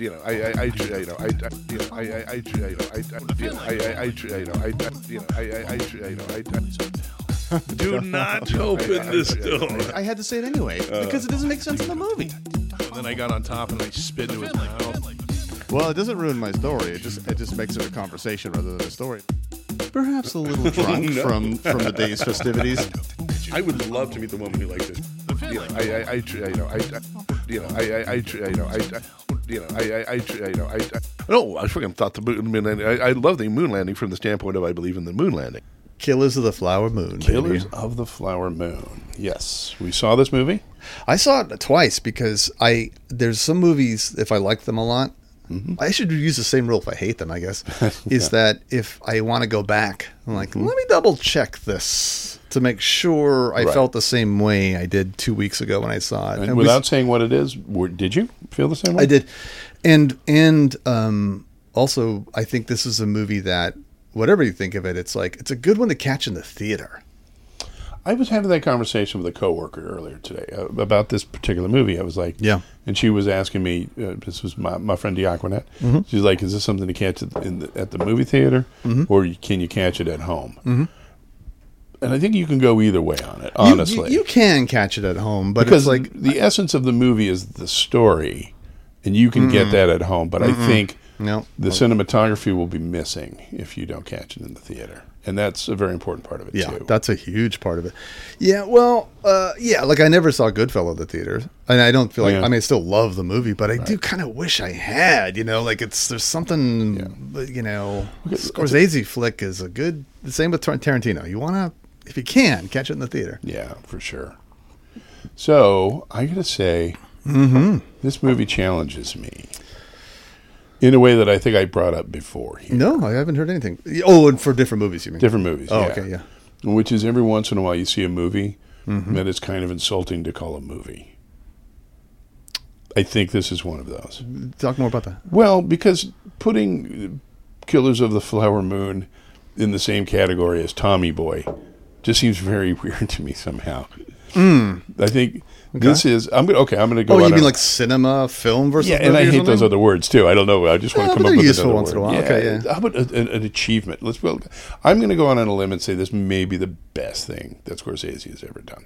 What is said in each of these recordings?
you know, I, I, I, you know, I, you know, I, I, I, you know, I, you know, I, I, I, you know, I, you know, I, I, I, you know, I. Do not open this door. I had to say it anyway because it doesn't make sense in the movie. And then I got on top and I spit into his mouth. Well, it doesn't ruin my story. It just it just makes it a conversation rather than a story. Perhaps a little drunk No. from from the day's festivities. I would love to meet the woman who likes it. You know, I, I, I, you know, I, you know, I, I, I, you know, I, you know, I, I, I, you know, I. No, I freaking thought the moon moon landing. I, I love the moon landing from the standpoint of I believe in the moon landing. Killers of the Flower Moon. baby. Killers of the Flower Moon. Yes, we saw this movie. I saw it twice because I there's some movies if I like them a lot. Mm-hmm. I should use the same rule if I hate them. I guess is that if I want to go back, I'm like, let me double check this to make sure I Mm-hmm. Right. felt the same way I did two weeks ago when I saw it. And And we- without saying what it is, did you feel the same way? I did, and and um, also I think this is a movie that whatever you think of it, it's like it's a good one to catch in the theater. I was having that conversation with a coworker earlier today uh, about this particular movie. I was like, Yeah. and she was asking me. Uh, this was my, my friend Diaquinet. Mm-hmm. She's like, "Is this something to catch at the, in the, at the movie theater, Mm-hmm. or can you catch it at home?" And I think you can go either way on it. Honestly, you, you, you can catch it at home, but because it's like the essence of the movie is the story, and you can get that at home. But I think no, the cinematography will be missing if you don't catch it in the theater, and that's a very important part of it Yeah, too. that's a huge part of it. Yeah, well, uh, yeah, like I never saw Goodfellas at the theater, and I don't feel like Yeah. I mean I still love the movie, but I do kind of wish I had. You know, like it's there's something. You know, Scorsese flick is a good. The same with Tarantino. You want to, if you can, catch it in the theater. Yeah, for sure. So I gotta say, Mm-hmm. this movie challenges me in a way that I think I brought up before. Here. No, I haven't heard anything. Oh, and for different movies, you mean? Different movies. Oh, yeah. okay, yeah. Which is every once in a while you see a movie Mm-hmm. that is kind of insulting to call a movie. I think this is one of those. Talk more about that. Well, because putting Killers of the Flower Moon in the same category as Tommy Boy just seems very weird to me somehow. I think this is. I'm gonna okay. I'm gonna go. Oh, you mean a- like cinema, film versus? yeah, and I hate those other words too. I don't know. I just want Yeah, to come up with useful once in a word. while. Okay, yeah. How about a, an, an achievement? Let's. Well, I'm going to go on on a limb and say this may be the best thing that Scorsese has ever done.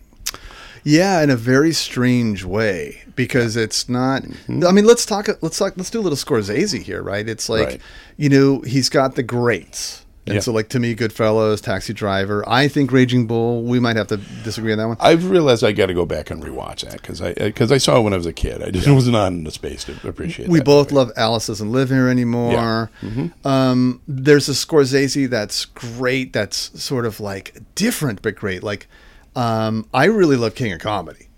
Yeah, in a very strange way because it's not. Mm-hmm. I mean, let's talk. Let's talk. Let's do a little Scorsese here, right? It's like Right. you know he's got the greats, and Yeah. so like to me, Goodfellas, Taxi Driver. I think Raging Bull. We might have to disagree on that one. I've realized I got to go back and rewatch that because I because I saw it when I was a kid. I just was not in the space to appreciate. We both movie. love Alice doesn't live here anymore. Yeah. Mm-hmm. Um, there's a Scorsese that's great. That's sort of like different but great. Like um, I really love King of Comedy.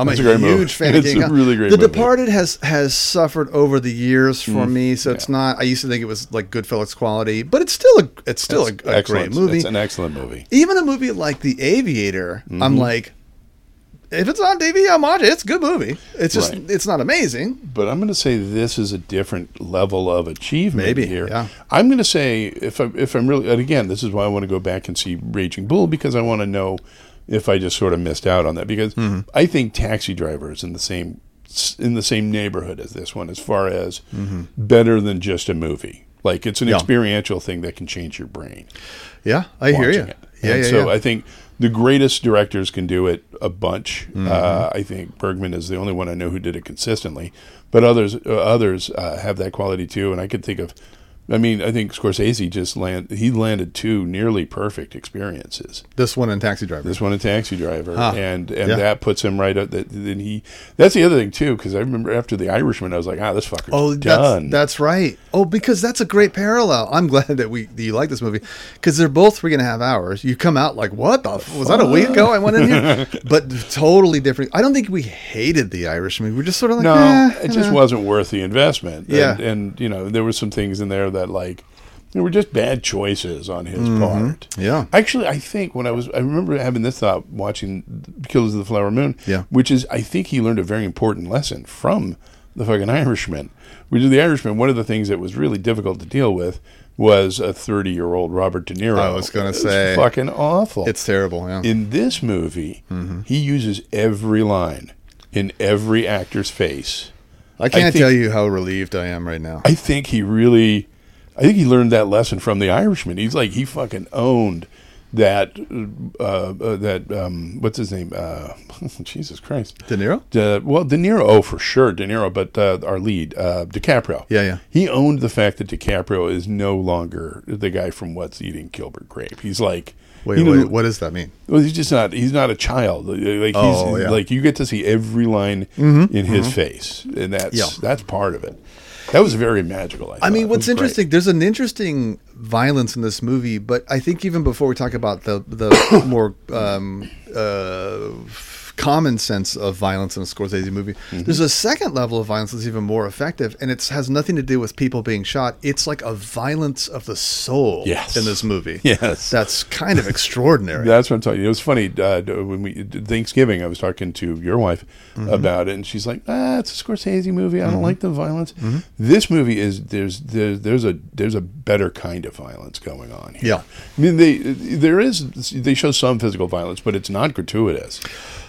I'm That's a, a great huge movie. fan of It's King a of really great The movie. Departed has has suffered over the years for me, so it's not. I used to think it was like Goodfellas quality, but it's still a it's still a, It's a great movie. It's an excellent movie. Even a movie like The Aviator, I'm Mm-hmm. like, if it's on TV, I'm watching. it. It's a good movie. It's just Right. it's not amazing. But I'm going to say this is a different level of achievement Maybe, here. yeah. I'm going to say if I if I'm really and again this is why I want to go back and see Raging Bull because I want to know if I just sort of missed out on that because Mm-hmm. I think Taxi Driver is in the same in the same neighborhood as this one as far as better than just a movie. Like it's an Mm-hmm. Yeah. experiential thing that can change your brain. Yeah, I hear you. it. Yeah, and yeah, so yeah. I think the greatest directors can do it a bunch. Mm-hmm. Uh, I think Bergman is the only one I know who did it consistently, but others uh, others uh, have that quality too. And I could think of, I mean, I think Scorsese just land he landed two nearly perfect experiences. This one and Taxi Driver. This one, a taxi driver, Huh. and and Yeah. that puts him right up. That then he. That's the other thing too, because I remember after the Irishman, I was like, ah, this fucker's Oh, done. that's that's right. Oh, because that's a great parallel. I'm glad that we that you like this movie because they're both three and a half hours. You come out like, what the f- was that a week ago? I went in here, but totally different. I don't think we hated the Irishman. We're just sort of like, no, eh, it just know. wasn't worth the investment. Yeah. and, and you know there were some things in there that like there were just bad choices on his Mm-hmm. part. Yeah. actually, I think when I was, I remember having this thought watching Killers of the Flower Moon. Yeah. which is I think he learned a very important lesson from the fucking Irishman. Which is the Irishman. One of the things that was really difficult to deal with was a thirty-year-old Robert De Niro. I was gonna say. fucking awful. It's terrible. Yeah. In this movie, Mm-hmm. he uses every line in every actor's face I can't think- tell you how relieved I am right now. I think he really, I think he learned that lesson from The Irishman. He's like he fucking owned that uh, uh, that um, what's his name? Uh, Jesus Christ. De Niro? Uh, well, De Niro, oh for sure, De Niro, but uh, our lead, uh, DiCaprio. Yeah, yeah. He owned the fact that DiCaprio is no longer the guy from What's Eating Gilbert Grape. He's like, Wait, wait, what does that mean? well, he's just not. He's not a child. Like he's Oh, yeah. Mm-hmm. like you get to see every line in his face, and that's Yeah. that's part of it. That was very magical. I, I mean, what's was great. interesting, there's an interesting violence in this movie, but I think even before we talk about the the more um, uh, common sense of violence in a Scorsese movie, Mm-hmm. there's a second level of violence that's even more effective, and it has nothing to do with people being shot. It's like a violence of the soul Yes. in this movie. Yes. that's kind of extraordinary. That's what I'm talking. It was funny uh, when we Thanksgiving. I was talking to your wife Mm-hmm. about it, and she's like, "Ah, it's a Scorsese movie. I don't like the violence. This movie is there's there's there's a there's a better kind of violence going on here. Yeah. I mean they there is they show some physical violence, but it's not gratuitous.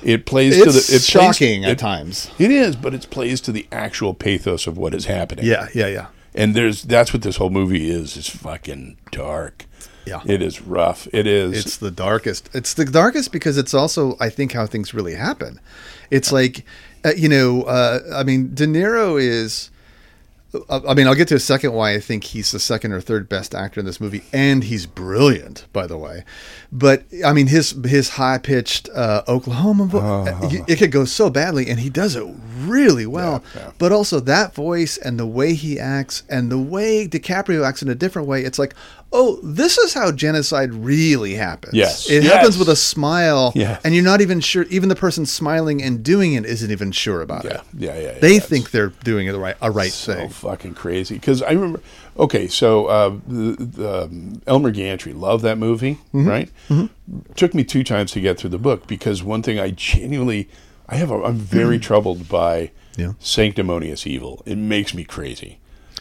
It plays to the it's it plays- shocking at it- times. It is, but it plays to the actual pathos of what is happening. Yeah, yeah, yeah. and there's that's what this whole movie is. It's fucking dark. Yeah. it is rough. It is. It's the darkest. It's the darkest because it's also, I think, how things really happen. It's like, uh, you know, uh, I mean, De Niro is. I mean, I'll get to a second why I think he's the second or third best actor in this movie, and he's brilliant, by the way. But I mean, his his high pitched uh, Oklahoma Uh-huh. it could go so badly, and he does it really well. Yeah, yeah. But also that voice and the way he acts and the way DiCaprio acts in a different way, it's like, oh, this is how genocide really happens. Yes. it Yes. happens with a smile, and you're not even sure. Even the person smiling and doing it isn't even sure about yeah, it. yeah, yeah. yeah. They It's think they're doing it the right, a right so thing. So fucking crazy. Because I remember. Okay, so uh, the, the, um, Elmer Gantry loved that movie, Mm-hmm. right? Took me two times to get through the book because one thing I genuinely, I have, a, I'm very troubled by. Yeah. sanctimonious evil. It makes me crazy,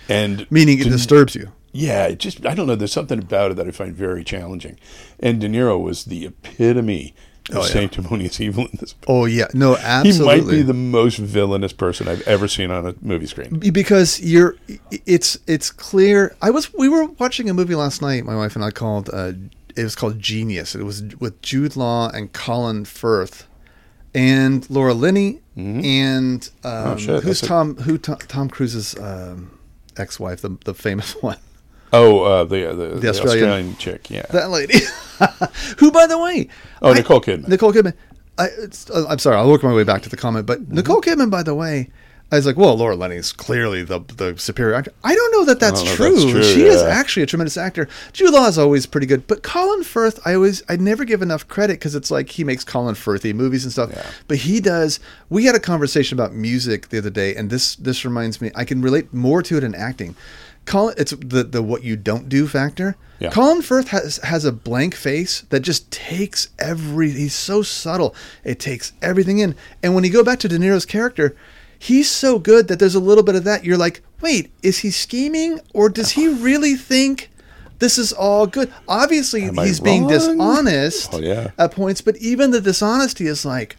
and Meaning it disturbs you. Yeah, it just I don't know. There's something about it that I find very challenging. And De Niro was the epitome of Oh, yeah. sanctimonious evil in this. Oh yeah, no, absolutely. He might be the most villainous person I've ever seen on a movie screen. because you're it's it's clear i was we were watching a movie last night my wife and i called uh it was called genius it was with jude law and colin firth and laura linney and um, Mm-hmm. Oh, shit, who's that's a- tom who tom, tom cruise's um, ex-wife the, the famous one Oh, uh, the, the the Australian- Australian, chick, yeah. that lady who by the way Oh, I- Nicole Kidman. nicole kidman I, it's, uh, i'm sorry i'll work my way back to the comment but Mm-hmm. nicole kidman by the way I was like, well, Laura Linney is clearly the the superior actor. I don't know that that's, know true. that's true, She is actually a tremendous actor. Jude Law is always pretty good, but Colin Firth, I always I never give enough credit because it's like he makes Colin Firthy movies and stuff. Yeah. But he does. We had a conversation about music the other day, and this this reminds me. I can relate more to it in acting. Colin, it's the the what you don't do factor. Yeah. Colin Firth has has a blank face that just takes every. He's so subtle. It takes everything in. And when you go back to De Niro's character, he's so good that there's a little bit of that. You're like, wait, is he scheming or does he really think? This is all good. Obviously, Am he's being dishonest Oh, yeah. at points, but even the dishonesty is like,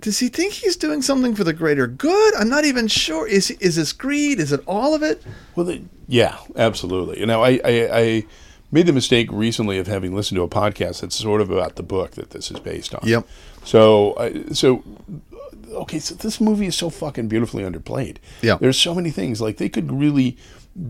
does he think he's doing something for the greater good? I'm not even sure. Is is this greed? Is it all of it? Well, the, yeah, absolutely. You know, I, I, I made the mistake recently of having listened to a podcast that's sort of about the book that this is based on. Yep. So, I so okay, so this movie is so fucking beautifully underplayed. Yeah. There's so many things like they could really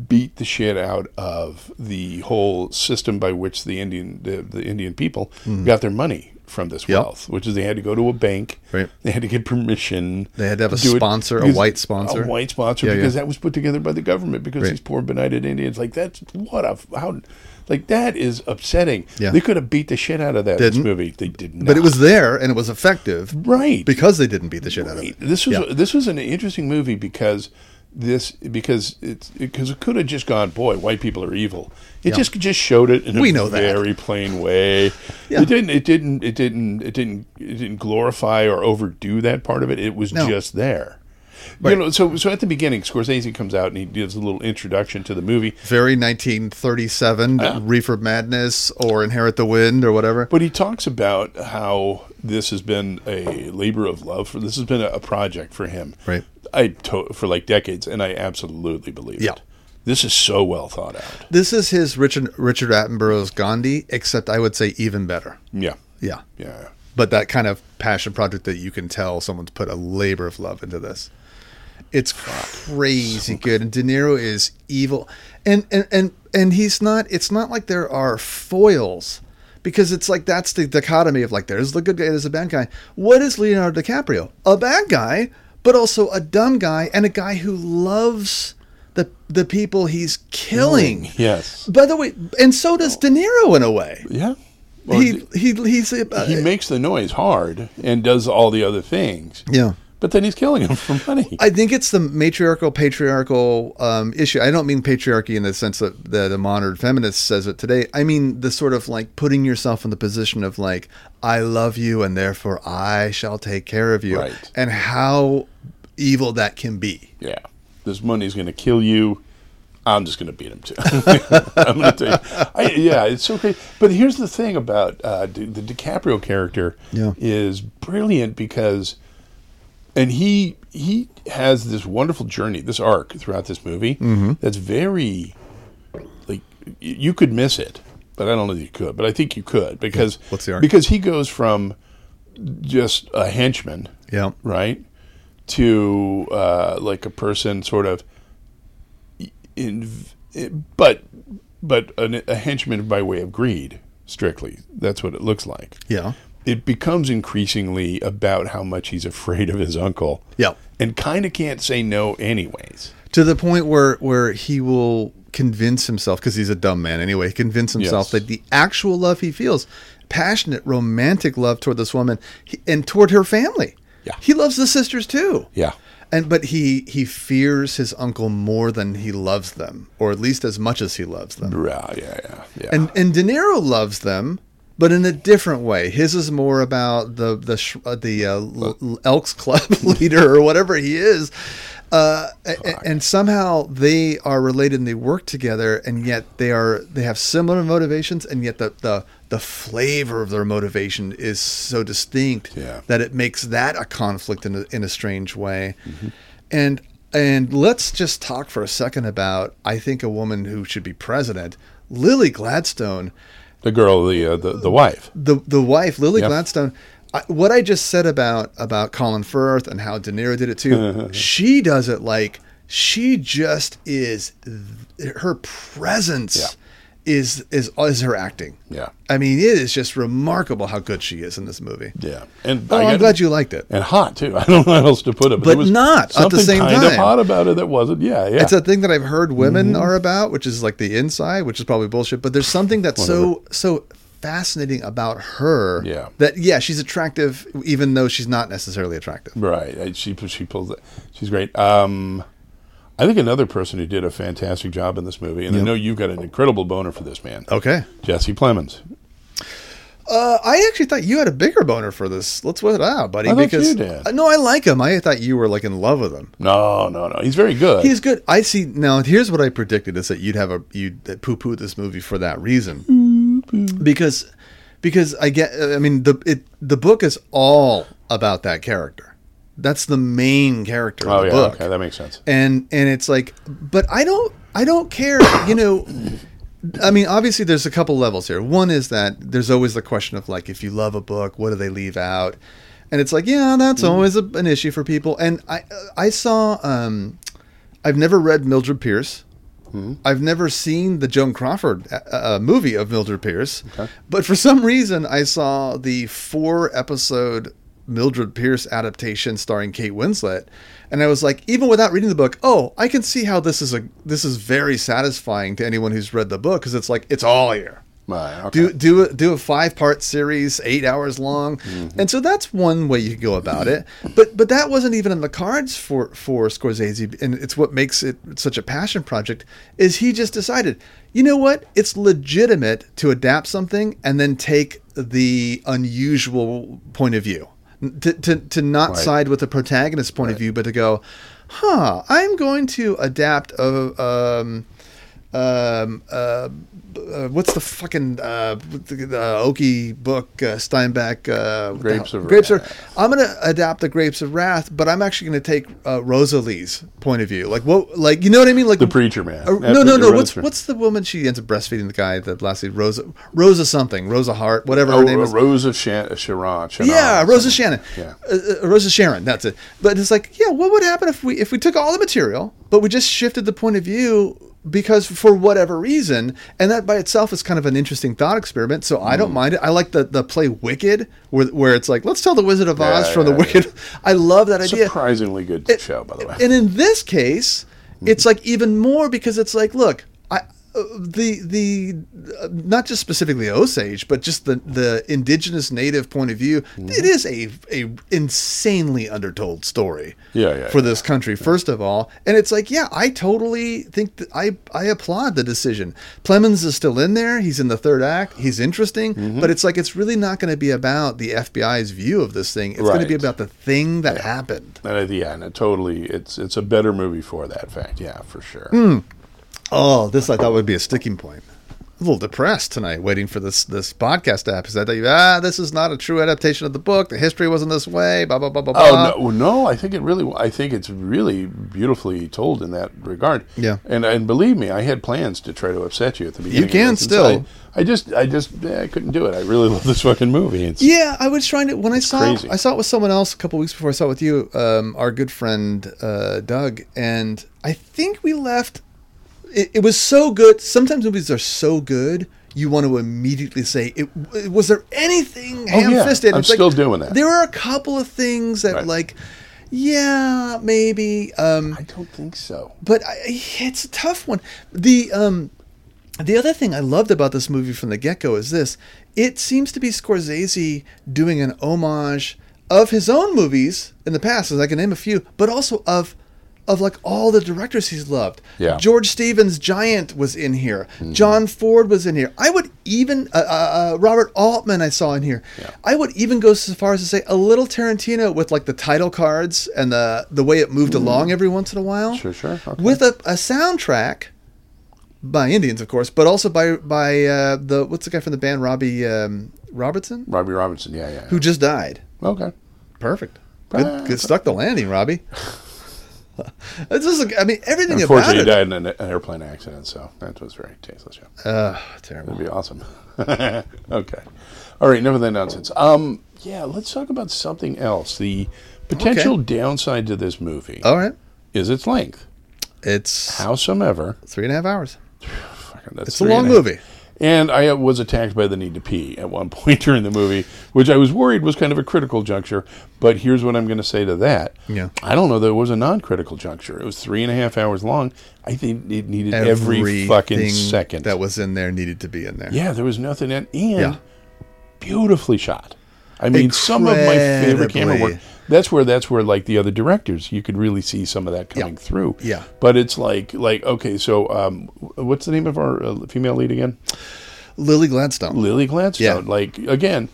beat the shit out of the whole system by which the Indian the, the Indian people mm-hmm. got their money from this. Yep. wealth, which is they had to go to a bank, Right. They had to get permission. They had to have a sponsor, a white sponsor. a white sponsor, Yeah, because yeah. that was put together by the government because Right. these poor benighted Indians. Like that's what a how, like that is upsetting. Yeah. They could have beat the shit out of that Didn't. movie. They did not. But it was there and it was effective right because they didn't beat the shit out of it. This was Yeah. this was an interesting movie because this because it's because it could have just gone boy white people are evil. It Yeah. just just showed it in a We know that. very plain way. Yeah. It didn't it didn't it didn't it didn't it didn't glorify or overdo that part of it. It was No. just there. Right. You know, so so at the beginning, Scorsese comes out and he gives a little introduction to the movie. Very 1937, uh, Reefer Madness or Inherit the Wind or whatever. But he talks about how this has been a labor of love for this has been a, a project for him. Right. I to, for like decades, and I absolutely believe Yeah. it. This is so well thought out. This is his Richard Richard Attenborough's Gandhi, except I would say even better. Yeah, Yeah. yeah. But that kind of passion project that you can tell someone's put a labor of love into this. It's crazy good. And De Niro is evil. And and and and he's not it's not like there are foils because it's like that's the dichotomy of like there's the good guy, there's a bad guy. What is Leonardo DiCaprio? A bad guy, but also a dumb guy and a guy who loves the the people he's killing. Yes. By the way, and so does De Niro in a way. Yeah. Well, he he he's uh, he makes the noise hard and does all the other things, yeah. But then he's killing him for money. I think it's the matriarchal patriarchal um, issue. I don't mean patriarchy in the sense that the, the modern feminist says it today. I mean the sort of like putting yourself in the position of like I love you and therefore I shall take care of you, Right. and how evil that can be. yeah, this money's going to kill you. I'm just going to beat him too. I'm going to tell you. I, yeah, it's so great. But here's the thing about uh, the, the DiCaprio character Yeah. is brilliant because, and he he has this wonderful journey, this arc throughout this movie Mm-hmm. that's very like you could miss it, but I don't know that you could. But I think you could because What's the arc? because he goes from just a henchman Yeah, right? To uh, like a person sort of in, but but a, a henchman by way of greed, strictly. That's what it looks like. yeah, It becomes increasingly about how much he's afraid of his uncle, yeah. and kind of can't say no, anyways. To the point where where he will convince himself because he's a dumb man anyway. Convince himself Yes. that the actual love he feels, passionate, romantic love toward this woman and toward her family. Yeah. he loves the sisters too. Yeah, And but he he fears his uncle more than he loves them, or at least as much as he loves them. yeah, yeah, yeah. yeah. And and De Niro loves them, but in a different way. His is more about the the uh, the uh, L- Elks Club leader or whatever he is. Uh, a- a- and somehow they are related and they work together, and yet they are they have similar motivations, and yet the the the flavor of their motivation is so distinct Yeah. that it makes that a conflict in a, in a strange way. And and let's just talk for a second about I think a woman who should be president, Lily Gladstone, the girl, the uh, the the wife. the the wife, Lily Yep. Gladstone. I, what I just said about about Colin Firth and how De Niro did it too, she does it like she just is. Her presence Yeah. Is is is her acting. Yeah, I mean, it is just remarkable how good she is in this movie. yeah. And Oh, I I'm gotta- glad you liked it. And hot too. I don't know how else to put it, but, But there was not at the same kind of time. hot about it that wasn't. Yeah, yeah. It's a thing that I've heard women Mm-hmm. are about, which is like the inside, which is probably bullshit. But there's something that's so so fascinating about her. Yeah. That yeah, she's attractive, even though she's not necessarily attractive. Right. She she pulls it. She's great. Um, I think another person who did a fantastic job in this movie, and I know you've got an incredible boner for this man, Okay. Jesse Plemons. Uh, I actually thought you had a bigger boner for this. Let's put it out, buddy. I because you did. No, I like him. I thought you were like in love with him. No, no, no. He's very good. He's good. I see. Now, here's what I predicted: is that you'd have a you'd poo poo this movie for that reason, because because I get. I mean, the it the book is all about that character. That's the main character oh of the yeah. book, Okay, that makes sense. and and it's like, but I don't I don't care. You know. I mean, obviously, there's a couple levels here. One is that there's always the question of like, if you love a book, what do they leave out? And it's like, yeah, that's always a, an issue for people. And I, I saw, um, I've never read Mildred Pierce. I've never seen the Joan Crawford uh, uh, movie of Mildred Pierce, but for some reason, I saw the four episode Mildred Pierce adaptation starring Kate Winslet, and I was like, even without reading the book, oh, I can see how this is a this is very satisfying to anyone who's read the book because it's like it's all here. Right. Okay. Do do a, do a five part series, eight hours long, mm-hmm. and so that's one way you could go about it. But but that wasn't even in the cards for for Scorsese, and it's what makes it such a passion project. Is he just decided, you know what? It's legitimate to adapt something and then take the unusual point of view, to to, to not Right. side with the protagonist's point of view, but to go, huh? I'm going to adapt a. Um, um, uh, uh, what's the fucking uh, the, the Okie book uh, Steinbeck uh, Grapes of Grapes Wrath. of I'm gonna adapt the Grapes of Wrath, but I'm actually gonna take uh, Rosalie's point of view. Like what? Like you know what I mean? Like The preacher man. Uh, no, no, no. What's what's the woman? She ends up breastfeeding the guy that last season. Rosa, Rosa something, Rosa Hart, whatever her Oh, name is. Rose of Shan- Sharon. Sharon Yeah, Rosa. Shannon. Yeah. Rosa Sharon. That's it. But it's like, yeah, what would happen if we if we took all the material, but we just shifted the point of view because for whatever reason, and that by itself is kind of an interesting thought experiment. So I Mm. don't mind it. I like the the play Wicked, where where it's like, let's tell the Wizard of Oz Yeah, from yeah, the Wicked. I love that idea. Surprisingly good It- show, by the way. And in this case, it's like even more because it's like, look, the the uh, not just specifically Osage, but just the the indigenous native point of view. Mm-hmm. It is a a insanely undertold story. Yeah, yeah, For yeah. this country, first of all, and it's like, yeah, I totally think that I I applaud the decision. Plemons is still in there. He's in the third act. He's interesting, Mm-hmm. but it's like it's really not going to be about the FBI's view of this thing. It's going to be about the thing that happened. And yeah, and it totally, it's it's a better movie for that fact. Yeah, for sure. Hmm. Oh, this I thought would be a sticking point. A little depressed tonight, waiting for this this podcast app. Is that you? Ah, this is not a true adaptation of the book. The history wasn't this way. Blah blah blah blah blah. Oh no, no! I think it really. I think it's really beautifully told in that regard. Yeah. and and believe me, I had plans to try to upset you at the beginning. You can still. I, I just, I just, yeah, I couldn't do it. I really love this fucking movie. It's, Yeah, I was trying to when I saw crazy. I saw it with someone else a couple weeks before I saw it with you, um, our good friend uh, Doug, and I think we left. It, it was so good. Sometimes movies are so good. You want to immediately say, it, "Was there anything Oh, ham-fisted?" I'm It's like, still doing that. There are a couple of things that, Right. like, yeah, maybe. Um, I don't think so. but I, it's a tough one. The um, the other thing I loved about this movie from the get go is this: it seems to be Scorsese doing an homage of his own movies in the past, as I can name a few, but also of of like all the directors he's loved. Yeah. George Stevens' Giant was in here. John Ford was in here. I would even uh, uh, uh, Robert Altman I saw in here. Yeah. I would even go so far as to say a little Tarantino with like the title cards and the the way it moved along every once in a while Sure, sure. Okay. with a, a soundtrack by Indians, of course, but also by by uh, the what's the guy from the band Robbie um, Robertson Robbie Robinson. Yeah, yeah. who just died. okay. Perfect. Good, good stuck the landing, Robbie. it's just, I mean, everything about Unfortunately, he died in an, an airplane accident, so that was very tasteless. Yeah. Uh, terrible. That'd be awesome. okay. All right, enough of that nonsense. Um, yeah, let's talk about something else. The potential downside to this movie All right, is its length. it's Howsoever, three and a half hours. fucking, that's It's a long and half- movie. And I was attacked by the need to pee at one point during the movie, which I was worried was kind of a critical juncture. But here's what I'm going to say to that. Yeah. I don't know that it was a non-critical juncture. It was three and a half hours long. I think it needed every fucking second. that was in there needed to be in there. Yeah, there was nothing in, and Yeah. beautifully shot. I mean, some of my favorite camera work. That's where that's where like the other directors, you could really see some of that coming through. Yeah. but it's like like okay, so um, what's the name of our uh, female lead again? Lily Gladstone. Lily Gladstone. Yeah. Like again,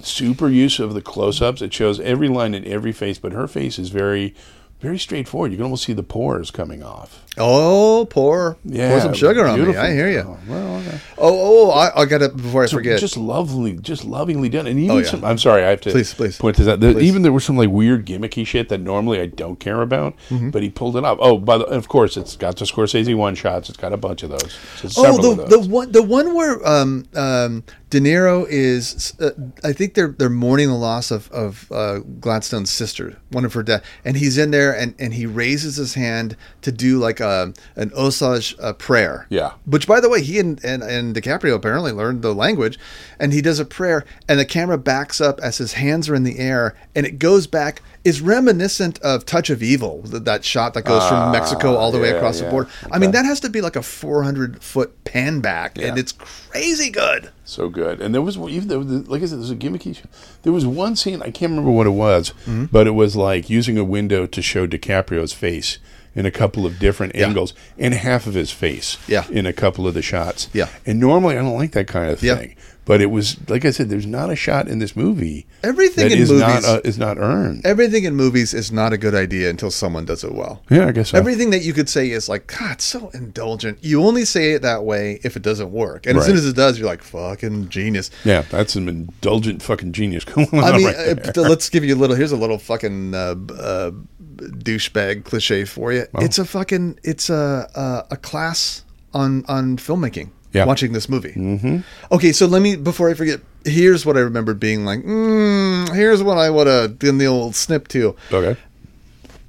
super use of the close-ups. It shows every line in every face, but her face is very, very straightforward. You can almost see the pores coming off. Oh, pour Yeah, pour some sugar on me. I hear you. Oh, well, okay. Oh, oh, I, I got it before I So forget. just lovely, just lovingly done, and even Oh, yeah. some. I'm sorry, I have to Please, please. point this out. Please. even there was some like weird gimmicky shit that normally I don't care about, Mm-hmm. but he pulled it off. Oh, by the, of course, it's got the Scorsese one shots. It's got a bunch of those. Just Oh, the of the one the one where um, um, De Niro is, uh, I think they're they're mourning the loss of of uh, Gladstone's sister, one of her death, and he's in there and, and he raises his hand to do like a an Osage uh, prayer. Yeah. Which, by the way, he and, and and DiCaprio apparently learned the language, and he does a prayer, and the camera backs up as his hands are in the air, and it goes back. Is reminiscent of Touch of Evil, th- that shot that goes from Mexico all the way Ah, yeah, across the yeah. border. I mean, that has to be like a 400 foot pan back, and it's crazy good. So good. And there was even there was, like I said, there's a gimmicky. There was one scene I can't remember what it was, Mm-hmm. but it was like using a window to show DiCaprio's face in a couple of different Yeah. angles and half of his face Yeah. in a couple of the shots. Yeah. And normally I don't like that kind of Yeah. thing. But it was like I said, there's not a shot in this movie Everything that in is movies, not uh, is not earned. everything in movies is not a good idea until someone does it well. yeah, I guess so. Everything that you could say is like, God, it's so indulgent. You only say it that way if it doesn't work. And as soon as it does, you're like, fucking genius. yeah, that's some indulgent fucking genius going on. I mean, right uh, let's give you a little. Here's a little fucking uh, uh, douchebag cliche for you. It's a fucking. It's a a, a class on on filmmaking. Yeah. Watching this movie. Mm-hmm. Okay, so let me before I forget. Here's what I remember being like. Mm, here's what I would have done the old snip to. okay.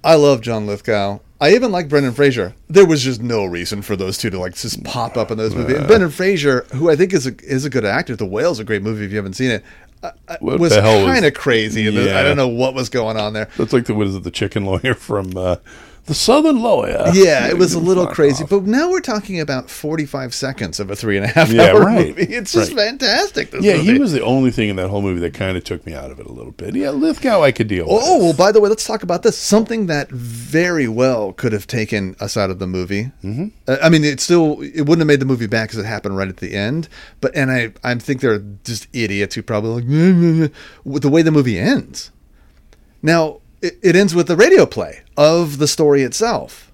I love John Lithgow. I even like Brendan Fraser. There was just no reason for those two to like just pop up in those movies. And Brendan Fraser, who I think is a is a good actor, The Whale's a great movie if you haven't seen it, What was the hell was- kind of crazy. this- I don't know what was going on there. That's like the what is it, the chicken lawyer from uh, the Southern Lawyer. Yeah, it was a little crazy. off. But now we're talking about 45 seconds of a three and a half Yeah, hour right, movie. It's just right. fantastic. This Yeah, movie. he was the only thing in that whole movie that kind of took me out of it a little bit. Yeah, Lithgow I could deal with. Oh, well, by the way, let's talk about this. Something that very well could have taken us out of the movie. Mm-hmm. Uh, I mean, it still it wouldn't have made the movie back because it happened right at the end. But and I I think they're just idiots who probably like the way the movie ends. Now it, it ends with the radio play of the story itself.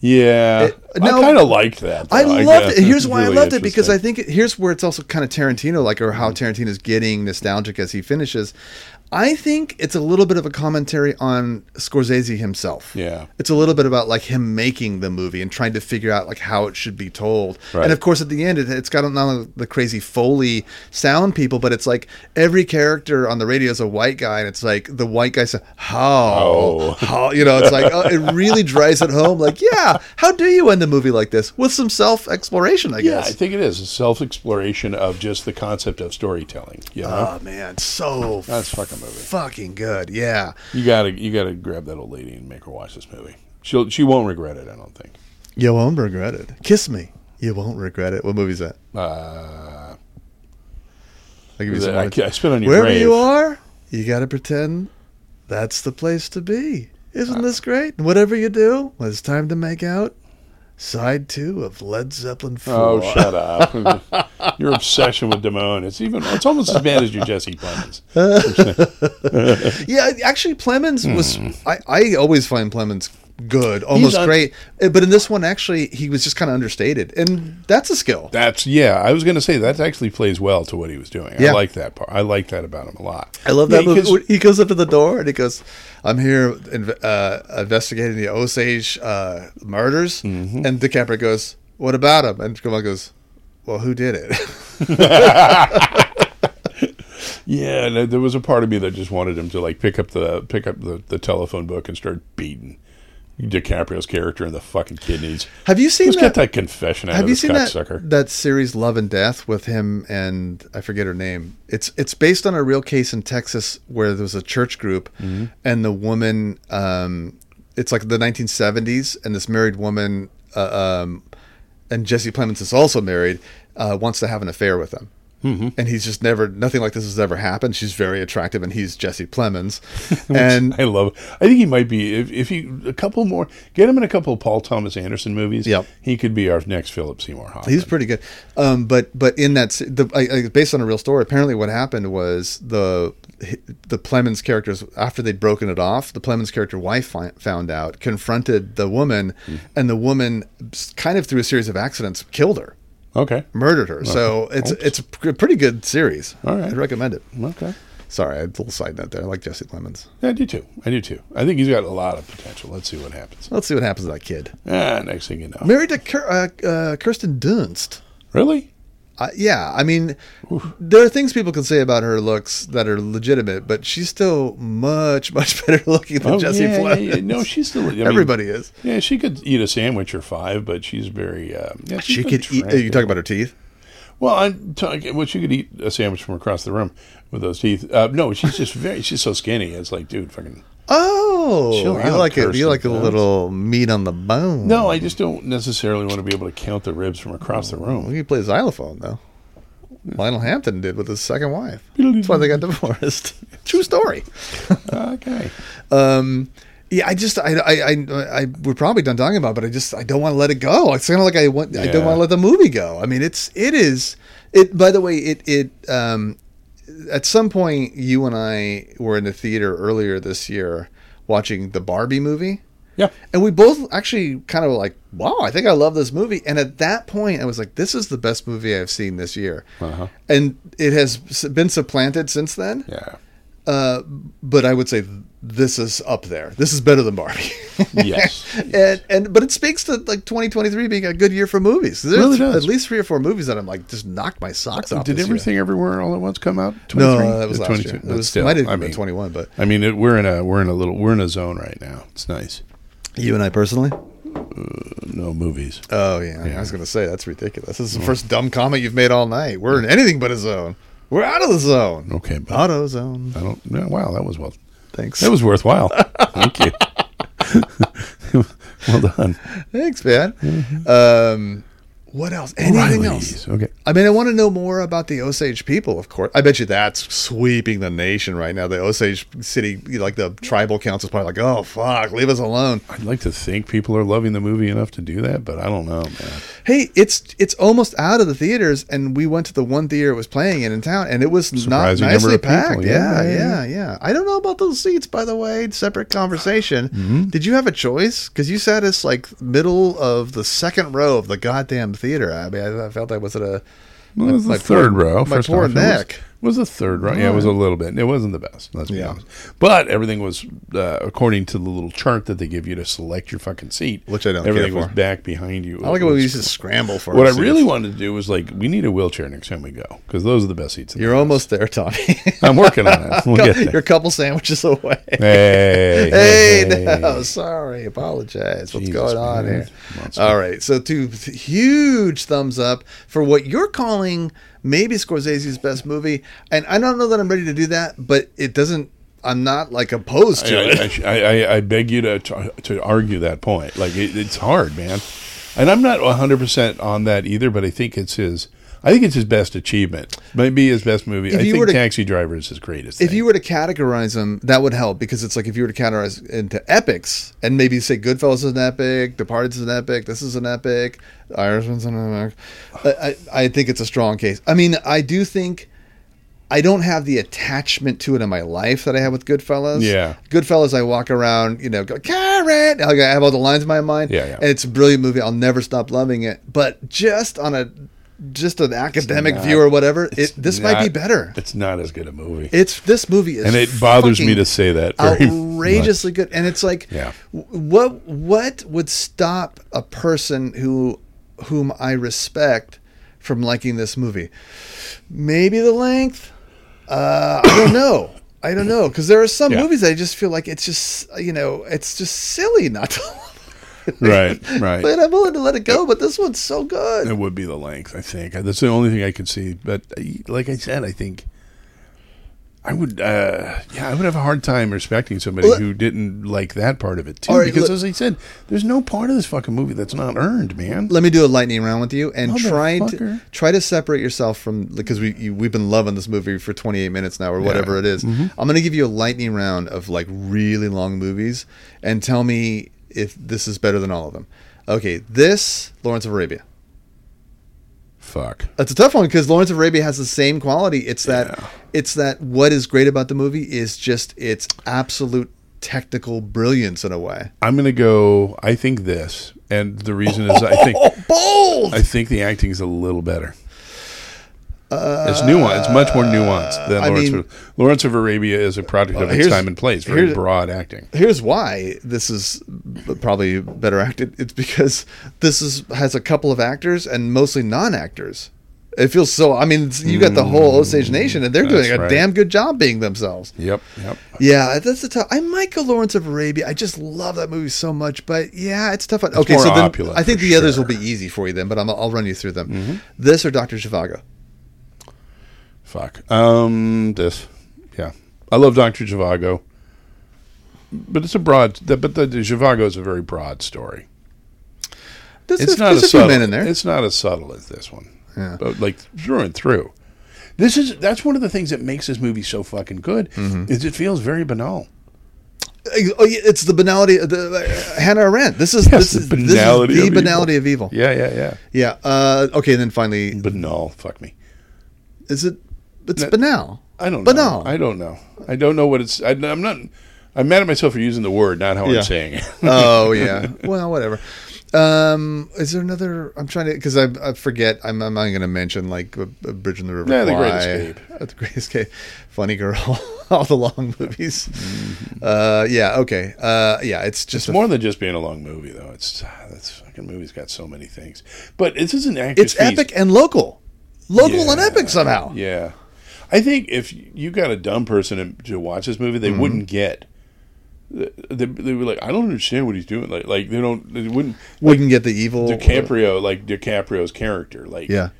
Yeah, It- I kind of liked that. I though, loved guess. it. Here's why really I loved it because I think it, here's where it's also kind of Tarantino like, or how Tarantino's getting nostalgic as he finishes. I think it's a little bit of a commentary on Scorsese himself. Yeah. it's a little bit about like him making the movie and trying to figure out like how it should be told. Right. And of course, at the end, it, it's got not only the crazy foley sound people, but it's like every character on the radio is a white guy, and it's like the white guy says, "How, Oh. how," you know, it's like oh, it really drives it home. Like, yeah, how do you end a movie like this with some self exploration? I guess. Yeah, I think it is a self exploration of just the concept of storytelling. You know, Oh man, so That's fucking movie. fucking good. Yeah. you gotta you gotta grab that old lady and make her watch this movie. She'll she won't regret it. I don't think. You won't regret it. Kiss me. You won't regret it. What movie's that? Uh, I'll give you some I, I spit on your Wherever grave. you are, you got to pretend that's the place to be. Isn't this great? And whatever you do, when it's time to make out, side two of Led Zeppelin 4. Oh, shut up! your obsession with Damone. It's even. It's almost as bad as your Jesse Plemons. Yeah, actually, Plemons was. Hmm. I, I always find Plemons good, almost un- great. Uh, But in this one, actually, he was just kind of understated. And that's a skill. That's yeah. I was going to say that actually plays well to what he was doing. Yeah. I like that part. I like that about him a lot. I love that movie. because- He goes up to the door and he goes, "I'm here uh, investigating the Osage uh, murders." Mm-hmm. And DiCaprio goes, "What about him?" And Kamal goes, "Well, who did it?" Yeah, and there- there was a part of me that just wanted him to like pick up the pick up the, the telephone book and start beating DiCaprio's character in the fucking kidneys. Have you seen Just that? get that confession out have of you this seen that cocksucker. that series Love and Death with him and I forget her name. It's it's based on a real case in Texas where there was a church group Mm-hmm. and the woman um it's like the 1970s and this married woman uh, um and Jesse Plemons is also married uh, wants to have an affair with him. Mm-hmm. And he's just never nothing like this has ever happened. She's very attractive and he's Jesse Plemons. and I love. I think he might be if if he a couple more get him in a couple of Paul Thomas Anderson movies. Yep. he could be our next Philip Seymour Hoffman. He's pretty good. Um, but but in that the I, I, based on a real story, apparently what happened was the the Plemons characters after they'd broken it off, the Plemons character wife fi- found out, confronted the woman, and the woman kind of through a series of accidents killed her, okay. murdered her. So it's it's a pretty good series. All right. I'd recommend it. Okay. Sorry, I had a little side note there. I like Jesse Plemons. Yeah, I do too. I do too. I think he's got a lot of potential. Let's see what happens. Let's see what happens to that kid. Ah, next thing you know. Married to uh, uh, Kirsten Dunst. Really? Uh, yeah, I mean, there are things people can say about her looks that are legitimate, but she's still much, much better looking than Oh, Jesse yeah, yeah, Plemons. yeah. No, she's still. I mean, Everybody is. Yeah, she could eat a sandwich or five, but she's very. Uh, yeah, she's She could eat. attractive. You talk about her teeth. Well, I'm talking. Well, she could eat a sandwich from across the room with those teeth. Uh, no, she's just very. She's so skinny. It's like, dude, fucking. Oh, Chill you like it? You like a little meat on the bone? No, I just don't necessarily want to be able to count the ribs from across the Well, room. you play xylophone though. Lionel Hampton did with his second wife. That's why they got divorced. True story. Okay. Um, Yeah, I just I I I, I we're probably done talking about, it, but I just I don't want to let it go. It's kind of like I want I don't want to let the movie go. I mean, it's it is it. By the way, it it um at some point you and I were in the theater earlier this year watching the Barbie movie. Yeah. And we both actually kind of like, wow, I think I love this movie. And at that point, I was like, this is the best movie I've seen this year. Uh-huh. And it has been supplanted since then. Yeah. Uh, but I would say this is up there. This is better than Barbie. Yes. and and but it speaks to like 2023 being a good year for movies. There's really does. at least three or four movies that I'm like just knocked my socks off. Did this year. everything everywhere all at once come out? No, that was last 22? year. It was still, might have I been mean, 21, but I mean, it, we're in a we're in a little we're in a zone right now. It's nice. you and I personally. No movies. Oh yeah, I was gonna say that's ridiculous. This is the first dumb comment you've made all night. We're in anything but a zone. We're out of the zone. Okay, but Auto zone. I don't. Yeah, wow, that was well. Thanks. That was worthwhile. Thank you. well done. Thanks, man. Um, what else? Anything else? Okay. I mean, I want to know more about the Osage people, of course. I bet you that's sweeping the nation right now. The Osage City, like the tribal council, is probably like, oh, fuck, leave us alone. I'd like to think people are loving the movie enough to do that, but I don't know, man. Hey, it's it's almost out of the theaters, and we went to the one theater it was playing in in town, and it was not Surprising number nicely packed. Yeah, Yeah, yeah, yeah, yeah, I don't know about those seats, by the way. Separate conversation. Mm-hmm. Did you have a choice? Because you sat us like middle of the second row of the goddamn theater. I mean, I, I felt like was it a Well, it was the my third poor- row. my First poor neck. Was, was the third row. Yeah, it was a little bit. It wasn't the best. Let's be Yeah. honest. But everything was uh, according to the little chart that they give you to select your fucking seat. Which I don't care Everything was back behind you. I like It when we used to scramble for. What I really wanted to do was like, we need a wheelchair next time we go because those are the best seats. in You're house. almost there, Tommy. I'm working on it. We'll get there. You're a couple sandwiches away. Hey, Hey, hey, no, sorry. Apologize. What's Jesus, going on man. here? Monster. All right. So, two huge thumbs up for what you're calling maybe Scorsese's best movie. And I don't know that I'm ready to do that, but it doesn't, I'm not like opposed to I, it. I, I, I beg you to to argue that point. Like it, it's hard, man. And I'm not 100 percent on that either. But I think it's his. I think it's his best achievement. Maybe his best movie. If I think to- Taxi Driver is his greatest. If thing. you were to categorize them, that would help because it's like if you were to categorize into epics and maybe say Goodfellas is an epic, Departed is an epic, this is an epic, Irishman's an epic. I, I, I think it's a strong case. I mean, I do think I don't have the attachment to it in my life that I have with Goodfellas. Yeah. Goodfellas, I walk around, you know, go, Karen! Like, I have all the lines in my mind. Yeah, yeah. And it's a brilliant movie. I'll never stop loving it. But just on a, just an academic not- view or whatever, it, this might be better. It's not as good a movie, It's this movie is and it bothers me to say that. Outrageously good. And it's like, Yeah. what what would stop a person who whom I respect from liking this movie? Maybe the length. Uh, I don't know. I don't know because there are some Yeah. movies I just feel like it's just you know it's just silly not to. Right, right. But I'm willing to let it go. But this one's so good. It would be the length, I think. That's the only thing I could see. But uh, like I said, I think I would, uh, yeah, I would have a hard time respecting somebody Well, who didn't like that part of it too. Right, because look- as I said, there's no part of this fucking movie that's not earned, man. Let me do a lightning round with you and try to try to separate yourself from because we you, we've been loving this movie for 28 minutes now or whatever it is. Mm-hmm. I'm going to give you a lightning round of like really long movies and tell me if this is better than all of them. Okay, this Lawrence of Arabia. Fuck. That's a tough one because Lawrence of Arabia has the same quality. It's that Yeah. it's that what is great about the movie is just its absolute technical brilliance in a way. I'm gonna go. I think this, and the reason is I think Oh, bold! I think the acting is a little better. It's nuanced. It's much more nuanced than Uh, I Lawrence. mean- of, Lawrence of Arabia is a product of its time and place. Very broad acting. Here's why this is probably better acted. It's because this is has a couple of actors and mostly non-actors. It feels so. I mean, you got the whole Osage Nation, and they're doing a right. damn good job being themselves. Yep. Yep. Yeah, that's the tough. I might go Lawrence of Arabia. I just love that movie so much, but yeah, it's tough. okay, more so then opulent, I think the others sure. Mm-hmm. will be easy for you then, but I'm, I'll run you through them. This or Doctor Zhivago. Fuck. Um, this. Yeah, I love Doctor Zhivago, but it's a broad. But the, the Zhivago is a very broad story. There's, It's there's, not a subtle. in there. It's not as subtle as this one. Yeah. But like through and through. This is that's one of the things that makes this movie so fucking good. Mm-hmm. Is it feels very banal. Oh, yeah, it's the banality. of The uh, Hannah Arendt. This is Yes, this the is this is banality the of evil. banality of evil. Yeah, yeah, yeah. Yeah. Uh, okay. And then finally, Banal. Fuck me. is it? It's No. banal. I don't Banal. know. I don't know. I don't know what it's. I, I'm not. I'm mad at myself for using the word, not how Yeah. I'm saying it. oh yeah. Well, whatever. Um, is there another? I'm trying to because I, I forget. I'm, I'm not going to mention like a, a Bridge in the River. Yeah, The Great Escape. uh, the Great Escape. Funny Girl. all the long movies. Mm-hmm. Uh, yeah. Okay. Uh, yeah. It's just It's more than just being a long movie, though. It's that's fucking movie's got so many things. But this is an It's epic and local, local and epic somehow. Yeah, I think if you got a dumb person to- watch this movie, they mm-hmm. wouldn't get. They, they were like, I don't understand what he's doing. Like, like they don't. They wouldn't. Wouldn't get the evil. DiCaprio, like DiCaprio's character, like Yeah.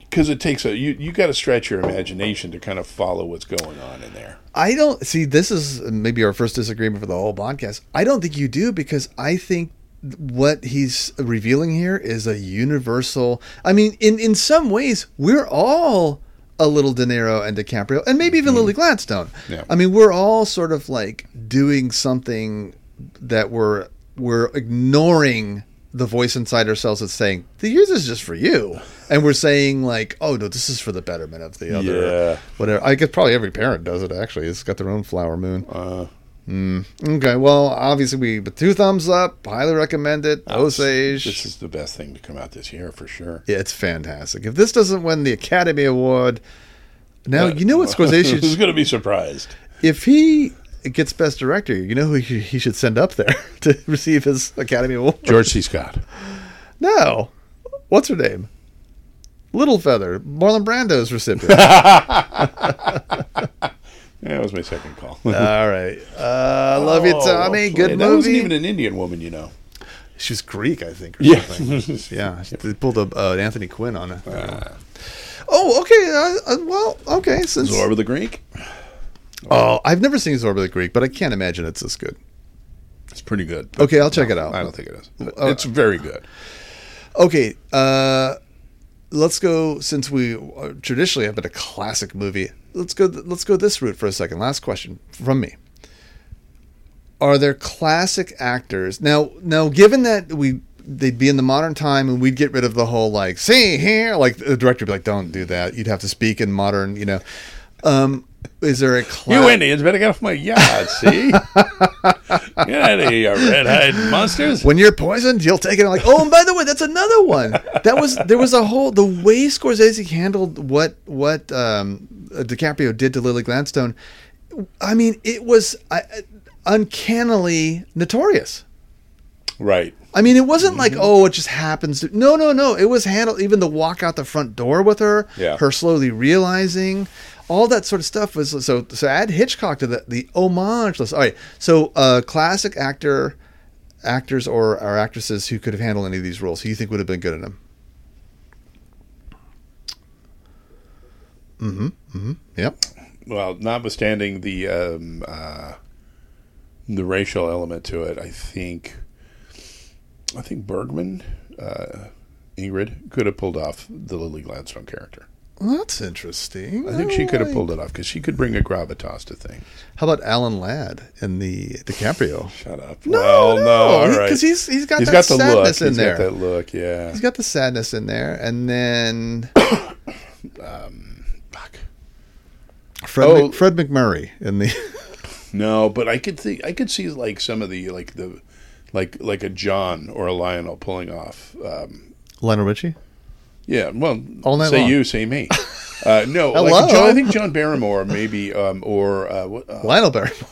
because it takes a you. You got to stretch your imagination to kind of follow what's going on in there. I don't see. This is maybe our first disagreement for the whole podcast. I don't think you do because I think what he's revealing here is a universal. I mean, in in some ways, we're all a little De Niro and DiCaprio, and maybe even Lily Gladstone. Yeah. I mean, we're all sort of like doing something that we're we're ignoring the voice inside ourselves that's saying, "The years is just for you," and we're saying like, "Oh no, this is for the betterment of the other." Yeah. Whatever. I guess probably every parent does it. Actually, it's got their own flower moon. Uh, Hmm. Okay. Well, obviously, we with two thumbs up. Highly recommend it. Oh, Osage. this is the best thing to come out this year for sure. yeah, it's fantastic. If this doesn't win the Academy Award, now you know what Scorsese. Who's should- going to be surprised? if he gets Best Director, you know who he he should send up there to receive his Academy Award. George C. Scott. No, what's her name? Littlefeather, Marlon Brando's recipient. Yeah, that was my second call. All right. Uh, love you, Oh, Tommy. well Good played. That wasn't even an Indian woman, you know. She's Greek, I think. Or Yeah. something. yeah. They pulled a uh, Anthony Quinn on it. Uh, Oh, okay. Uh, uh, well, okay. Since Zorba the Greek. oh, I've never seen Zorba the Greek, but I can't imagine it's this good. It's pretty good. Okay, I'll check it out. I don't think it is. Uh, it's very good. Okay, uh, let's go. Since we traditionally have been a classic movie, let's go. Let's go this route for a second. Last question from me: Are there classic actors now? Now, given that we they'd be in the modern time and we'd get rid of the whole like see here, like the director would be like, don't do that. You'd have to speak in modern, you know. Um, is there a cla- You Indians better get off my yard, see? get out of here, red-eyed monsters. when you're poisoned, you'll take it. I'm like, oh, and by the way, that's another one. That was there was a whole the way Scorsese handled what what um, DiCaprio did to Lily Gladstone. I mean, it was uh, uncannily notorious. Right. I mean, it wasn't Mm-hmm. like, oh, it just happens. To, no, no, no. It was handled. Even the walk out the front door with her, Yeah. her slowly realizing, all that sort of stuff was so. So add Hitchcock to the the homage list. All right. So, uh, classic actor, actors or, or actresses who could have handled any of these roles, who you think would have been good in them? Mm-hmm. Mm-hmm. Yep. Well, notwithstanding the um, uh, the racial element to it, I think I think Bergman, uh, Ingrid, could have pulled off the Lily Gladstone character. Well, that's interesting. I think she could have like- pulled it off because she could bring a gravitas to things. How about Alan Ladd in the DiCaprio? Shut up. No, well, no, all he- right. 'cause he's- he's got he's that got the look. sadness in He's there. got that look. Yeah. He's got the sadness in there, and then Fuck. Fred, Oh. Mc, Fred MacMurray in the. No, but I could think I could see like some of the like the like like a John or a Lionel pulling off. Um, Lionel Richie. yeah, well, All night say long. you, say me. Uh, no, like John, I think John Barrymore maybe, um, or uh, what, uh, Lionel Barrymore.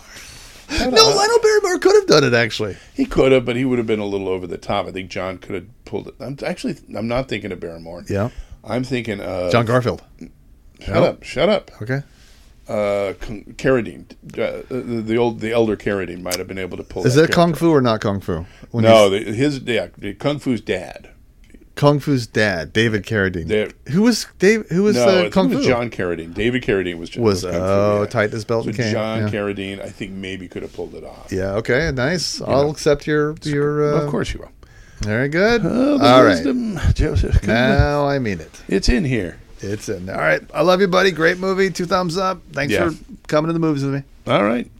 no, Lionel Barrymore could have done it actually. he could have, but he would have been a little over the top. I think John could have pulled it. I'm actually I'm not thinking of Barrymore. Yeah, I'm thinking of John Garfield. Shut No. up! Shut up! Okay. Uh, Carradine, uh, the, the old the elder Carradine might have been able to pull. Is that that kung fu or not kung fu? When No, the, his yeah, Kung Fu's dad. kung fu's dad, David Carradine. There- Who was Dave? Who was no, uh, kung fu? was John Carradine. David Carradine was John, was Fu, oh yeah. tight as belt So cane. John yeah. Carradine, I think maybe could have pulled it off. Yeah. Okay. Nice. I'll accept your your. Uh, of course you will. Very good. Oh, All right. Joseph. Now I mean it. It's in here. It's in. there. All right. I love you, buddy. Great movie. Two thumbs up. Thanks Yeah. for coming to the movies with me. All right.